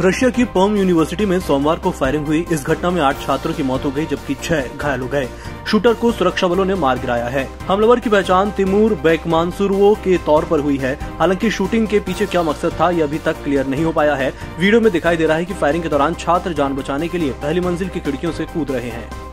Russia की पर्म university में सोमवार को फायरिंग हुई। इस घटना में आठ छात्रों की मौत हो गई, जबकि छह घायल हो गए। शूटर को सुरक्षा बलों ने मार गिराया है। हमलावर की पहचान तिमूर बैकमानसुरवो के तौर पर हुई है। हालाँकि शूटिंग के पीछे क्या मकसद था, यह अभी तक क्लियर नहीं हो पाया है। वीडियो में दिखाई दे रहा है कि फायरिंग के दौरान छात्र जान बचाने के लिए पहली मंजिल की खिड़कियों से कूद रहे हैं।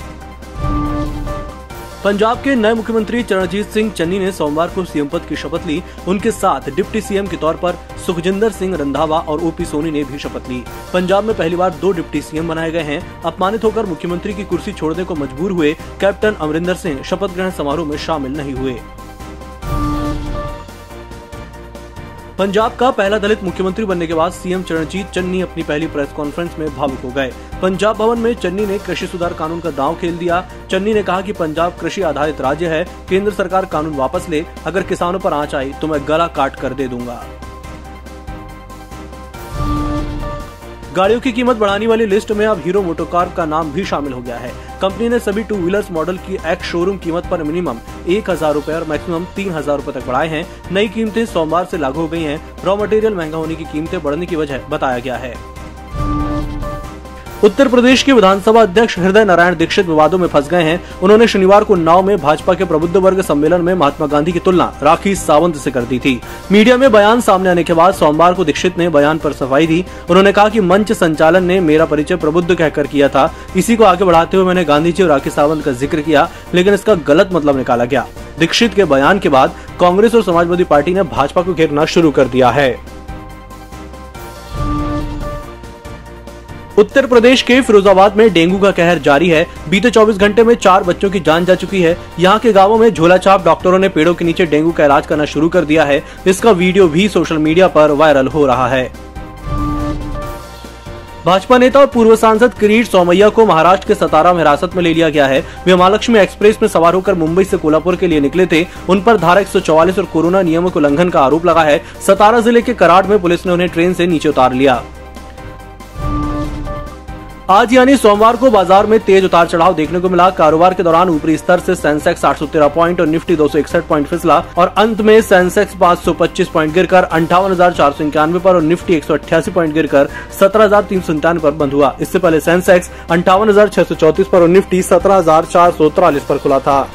पंजाब के नए मुख्यमंत्री चरणजीत सिंह चन्नी ने सोमवार को सीएम पद की शपथ ली। उनके साथ डिप्टी सीएम के तौर पर सुखजिंदर सिंह रंधावा और ओपी सोनी ने भी शपथ ली। पंजाब में पहली बार दो डिप्टी सीएम बनाए गए हैं। अपमानित होकर मुख्यमंत्री की कुर्सी छोड़ने को मजबूर हुए कैप्टन अमरिंदर सिंह। शपथ ग्रहण समारोह में शामिल नहीं हुए। पंजाब का पहला दलित मुख्यमंत्री बनने के बाद सीएम चरणजीत चन्नी अपनी पहली प्रेस कॉन्फ्रेंस में भावुक हो गए। पंजाब भवन में चन्नी ने कृषि सुधार कानून का दांव खेल दिया। चन्नी ने कहा कि पंजाब कृषि आधारित राज्य है, केंद्र सरकार कानून वापस ले, अगर किसानों पर आँच आई तो मैं गला काट कर दे दूँगा। गाड़ियों की कीमत बढ़ाने वाली लिस्ट में अब हीरो मोटोकार का नाम भी शामिल हो गया है। कंपनी ने सभी टू व्हीलर्स मॉडल की एक्स शोरूम कीमत पर मिनिमम एक हज़ार रूपए और मैक्सिमम तीन हज़ार रूपए तक बढ़ाए हैं। नई कीमतें सोमवार से लागू हो गई हैं। रॉ मटेरियल महँगा होने की कीमतें बढ़ने की वजह बताया गया है। उत्तर प्रदेश के विधानसभा अध्यक्ष हृदय नारायण दीक्षित विवादों में फंस गए हैं। उन्होंने शनिवार को नाव में भाजपा के प्रबुद्ध वर्ग सम्मेलन में महात्मा गांधी की तुलना राखी सावंत से कर दी थी। मीडिया में बयान सामने आने के बाद सोमवार को दीक्षित ने बयान पर सफ़ाई दी। उन्होंने कहा कि मंच संचालन ने मेरा परिचय प्रबुद्ध कहकर किया था। इसी को आगे बढ़ाते हुए मैंने गांधी जी और राखी सावंत का ज़िक्र किया, लेकिन इसका गलत मतलब निकाला गया। दीक्षित के बयान के बाद कांग्रेस और समाजवादी पार्टी ने भाजपा को घेरना शुरू कर दिया है। उत्तर प्रदेश के फिरोजाबाद में डेंगू का कहर जारी है। बीते 24 घंटे में चार बच्चों की जान जा चुकी है। यहाँ के गाँवों में झोला छाप डॉक्टरों ने पेड़ों के नीचे डेंगू का इलाज करना शुरू कर दिया है। इसका वीडियो भी सोशल मीडिया पर वायरल हो रहा है। भाजपा नेता और पूर्व सांसद किरीट सोमैया को महाराष्ट्र के सतारा में हिरासत में ले लिया गया है। वे महालक्ष्मी एक्सप्रेस में सवार होकर मुंबई से कोल्हापुर के लिए निकले थे। उन पर धारा 144 और कोरोना नियमों के उल्लंघन का आरोप लगा है। सतारा ज़िले के कराड़ में पुलिस ने उन्हें ट्रेन से नीचे उतार लिया। आज यानी सोमवार को बाज़ार में तेज उतार चढ़ाव देखने को मिला। कारोबार के दौरान ऊपरी स्तर से सेंसेक्स आठ पॉइंट और निफ्टी दो पॉइंट फिसला और अंत में सेंसेक्स 525 पॉइंट गिरकर अंठावन हज़ार चार सौ इक्यानवे पर और निफ्टी एक पॉइंट गिरकर सत्रह हज़ार तीन सौ पर बंद हुआ। इससे पहले सेंसेक्स अंठावन हज़ार छह सौ चौतीस पर और निफ्टी सत्रह हज़ार चार सौ पर खुला था।